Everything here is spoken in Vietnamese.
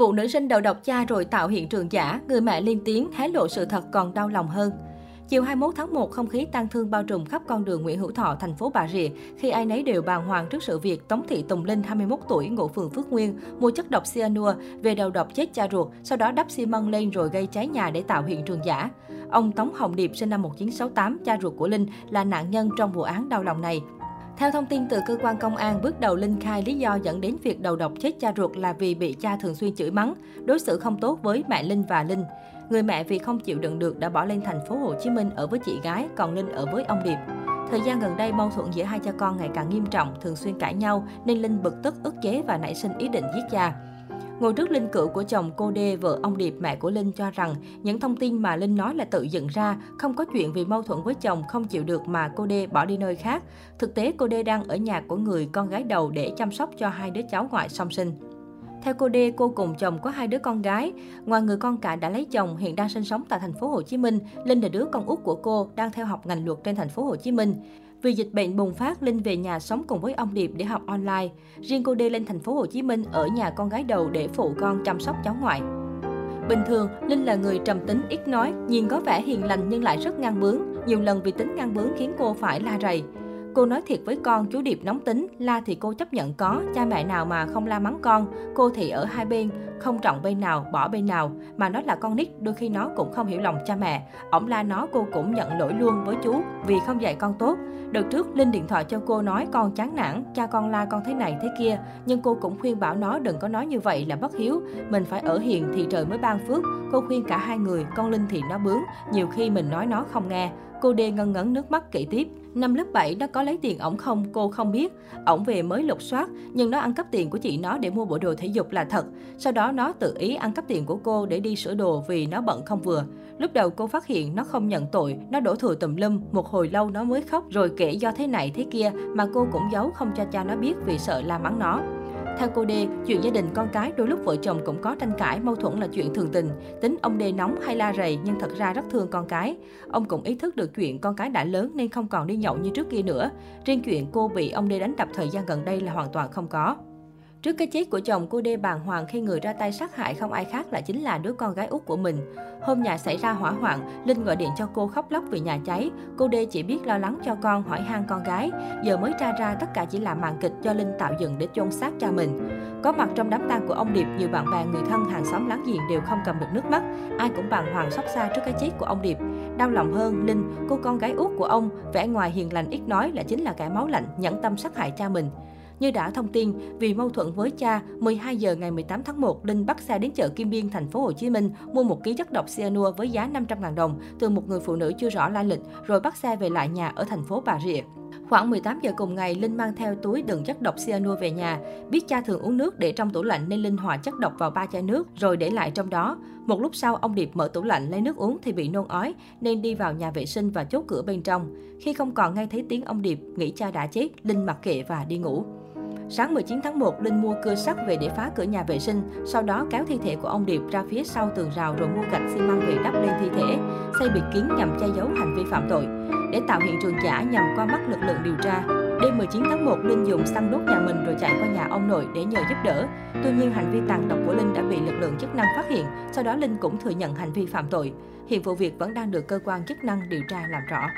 Vụ nữ sinh đầu độc cha rồi tạo hiện trường giả, người mẹ liên tiếng hé lộ sự thật còn đau lòng hơn. Chiều 21 tháng 1, không khí tang thương bao trùm khắp con đường Nguyễn Hữu Thọ, thành phố Bà Rịa, khi ai nấy đều bàng hoàng trước sự việc Tống Thị Tùng Linh, 21 tuổi, ngụ phường Phước Nguyên, mua chất độc cyanua về đầu độc chết cha ruột, sau đó đắp xi măng lên rồi gây cháy nhà để tạo hiện trường giả. Ông Tống Hồng Điệp, sinh năm 1968, cha ruột của Linh, là nạn nhân trong vụ án đau lòng này. Theo thông tin từ cơ quan công an, bước đầu Linh khai lý do dẫn đến việc đầu độc chết cha ruột là vì bị cha thường xuyên chửi mắng, đối xử không tốt với mẹ Linh và Linh. Người mẹ vì không chịu đựng được đã bỏ lên thành phố Hồ Chí Minh ở với chị gái, còn Linh ở với ông Điệp. Thời gian gần đây, mâu thuẫn giữa hai cha con ngày càng nghiêm trọng, thường xuyên cãi nhau, nên Linh bực tức ức chế và nảy sinh ý định giết cha. Ngồi trước linh cữu của chồng cô Đê, vợ ông Điệp, mẹ của Linh cho rằng những thông tin mà Linh nói là tự dựng ra, không có chuyện vì mâu thuẫn với chồng không chịu được mà cô Đê bỏ đi nơi khác. Thực tế cô Đê đang ở nhà của người con gái đầu để chăm sóc cho hai đứa cháu ngoại song sinh. Theo cô Đê, cô cùng chồng có hai đứa con gái. Ngoài người con cả đã lấy chồng, hiện đang sinh sống tại thành phố Hồ Chí Minh, Linh là đứa con út của cô, đang theo học ngành luật trên thành phố Hồ Chí Minh. Vì dịch bệnh bùng phát, Linh về nhà sống cùng với ông Điệp để học online. Riêng cô Đê lên thành phố Hồ Chí Minh ở nhà con gái đầu để phụ con chăm sóc cháu ngoại. Bình thường, Linh là người trầm tính, ít nói, nhìn có vẻ hiền lành nhưng lại rất ngang bướng. Nhiều lần vì tính ngang bướng khiến cô phải la rầy. Cô nói thiệt với con, chú Điệp nóng tính, la thì cô chấp nhận có, cha mẹ nào mà không la mắng con, cô thì ở hai bên, không trọng bên nào, bỏ bên nào, mà nó là con nít, đôi khi nó cũng không hiểu lòng cha mẹ. Ổng la nó cô cũng nhận lỗi luôn với chú vì không dạy con tốt. Đợt trước, Linh điện thoại cho cô nói con chán nản, cha con la con thế này thế kia, nhưng cô cũng khuyên bảo nó đừng có nói như vậy là bất hiếu, mình phải ở hiền thì trời mới ban phước. Cô khuyên cả hai người, con Linh thì nó bướng, nhiều khi mình nói nó không nghe. Cô đê ngân ngấn nước mắt kể tiếp. Năm lớp 7 nó có lấy tiền ổng không, cô không biết. Ổng về mới lục soát, nhưng nó ăn cắp tiền của chị nó để mua bộ đồ thể dục là thật. Sau đó nó tự ý ăn cắp tiền của cô để đi sửa đồ vì nó bận không vừa. Lúc đầu cô phát hiện nó không nhận tội, nó đổ thừa tùm lum, một hồi lâu nó mới khóc rồi kể do thế này thế kia mà cô cũng giấu không cho cha nó biết vì sợ la mắng nó. Theo cô đê chuyện gia đình con cái đôi lúc vợ chồng cũng có tranh cãi, mâu thuẫn là chuyện thường tình. Tính ông đê nóng hay la rầy nhưng thật ra rất thương con cái. Ông cũng ý thức được chuyện con cái đã lớn nên không còn đi nhậu như trước kia nữa. Riêng chuyện cô bị ông đê đánh đập thời gian gần đây là hoàn toàn không có. Trước cái chết của chồng, cô Đê bàng hoàng khi người ra tay sát hại không ai khác là chính là đứa con gái út của mình. Hôm nhà xảy ra hỏa hoạn, Linh gọi điện cho cô khóc lóc vì nhà cháy. Cô Đê chỉ biết lo lắng cho con, hỏi han con gái. Giờ mới tra ra tất cả chỉ là màn kịch do Linh tạo dựng để chôn xác cha mình. Có mặt trong đám tang của ông Điệp, nhiều bạn bè, người thân, hàng xóm láng giềng đều không cầm được nước mắt. Ai cũng bàng hoàng xót xa trước cái chết của ông Điệp. Đau lòng hơn, Linh, cô con gái út của ông, vẻ ngoài hiền lành ít nói là chính là kẻ máu lạnh, nhẫn tâm sát hại cha mình. Như đã thông tin, vì mâu thuẫn với cha, 12 giờ ngày 18 tháng 1, Linh bắt xe đến chợ Kim Biên, thành phố Hồ Chí Minh mua một ký chất độc cyanua với giá 500.000 đồng từ một người phụ nữ chưa rõ lai lịch, rồi bắt xe về lại nhà ở thành phố Bà Rịa. Khoảng 18 giờ cùng ngày, Linh mang theo túi đựng chất độc cyanua về nhà. Biết cha thường uống nước để trong tủ lạnh nên Linh hòa chất độc vào ba chai nước rồi để lại trong đó. Một lúc sau, ông Điệp mở tủ lạnh lấy nước uống thì bị nôn ói nên đi vào nhà vệ sinh và chốt cửa bên trong. Khi không còn nghe thấy tiếng ông Điệp, nghĩ cha đã chết, Linh mặc kệ và đi ngủ. Sáng 19 tháng 1, Linh mua cưa sắt về để phá cửa nhà vệ sinh, sau đó kéo thi thể của ông Điệp ra phía sau tường rào rồi mua gạch xi măng về đắp lên thi thể, xây bịt kín nhằm che giấu hành vi phạm tội. Để tạo hiện trường giả nhằm qua mắt lực lượng điều tra, đêm 19 tháng 1, Linh dùng xăng đốt nhà mình rồi chạy qua nhà ông nội để nhờ giúp đỡ. Tuy nhiên, hành vi tàn độc của Linh đã bị lực lượng chức năng phát hiện, sau đó Linh cũng thừa nhận hành vi phạm tội. Hiện vụ việc vẫn đang được cơ quan chức năng điều tra làm rõ.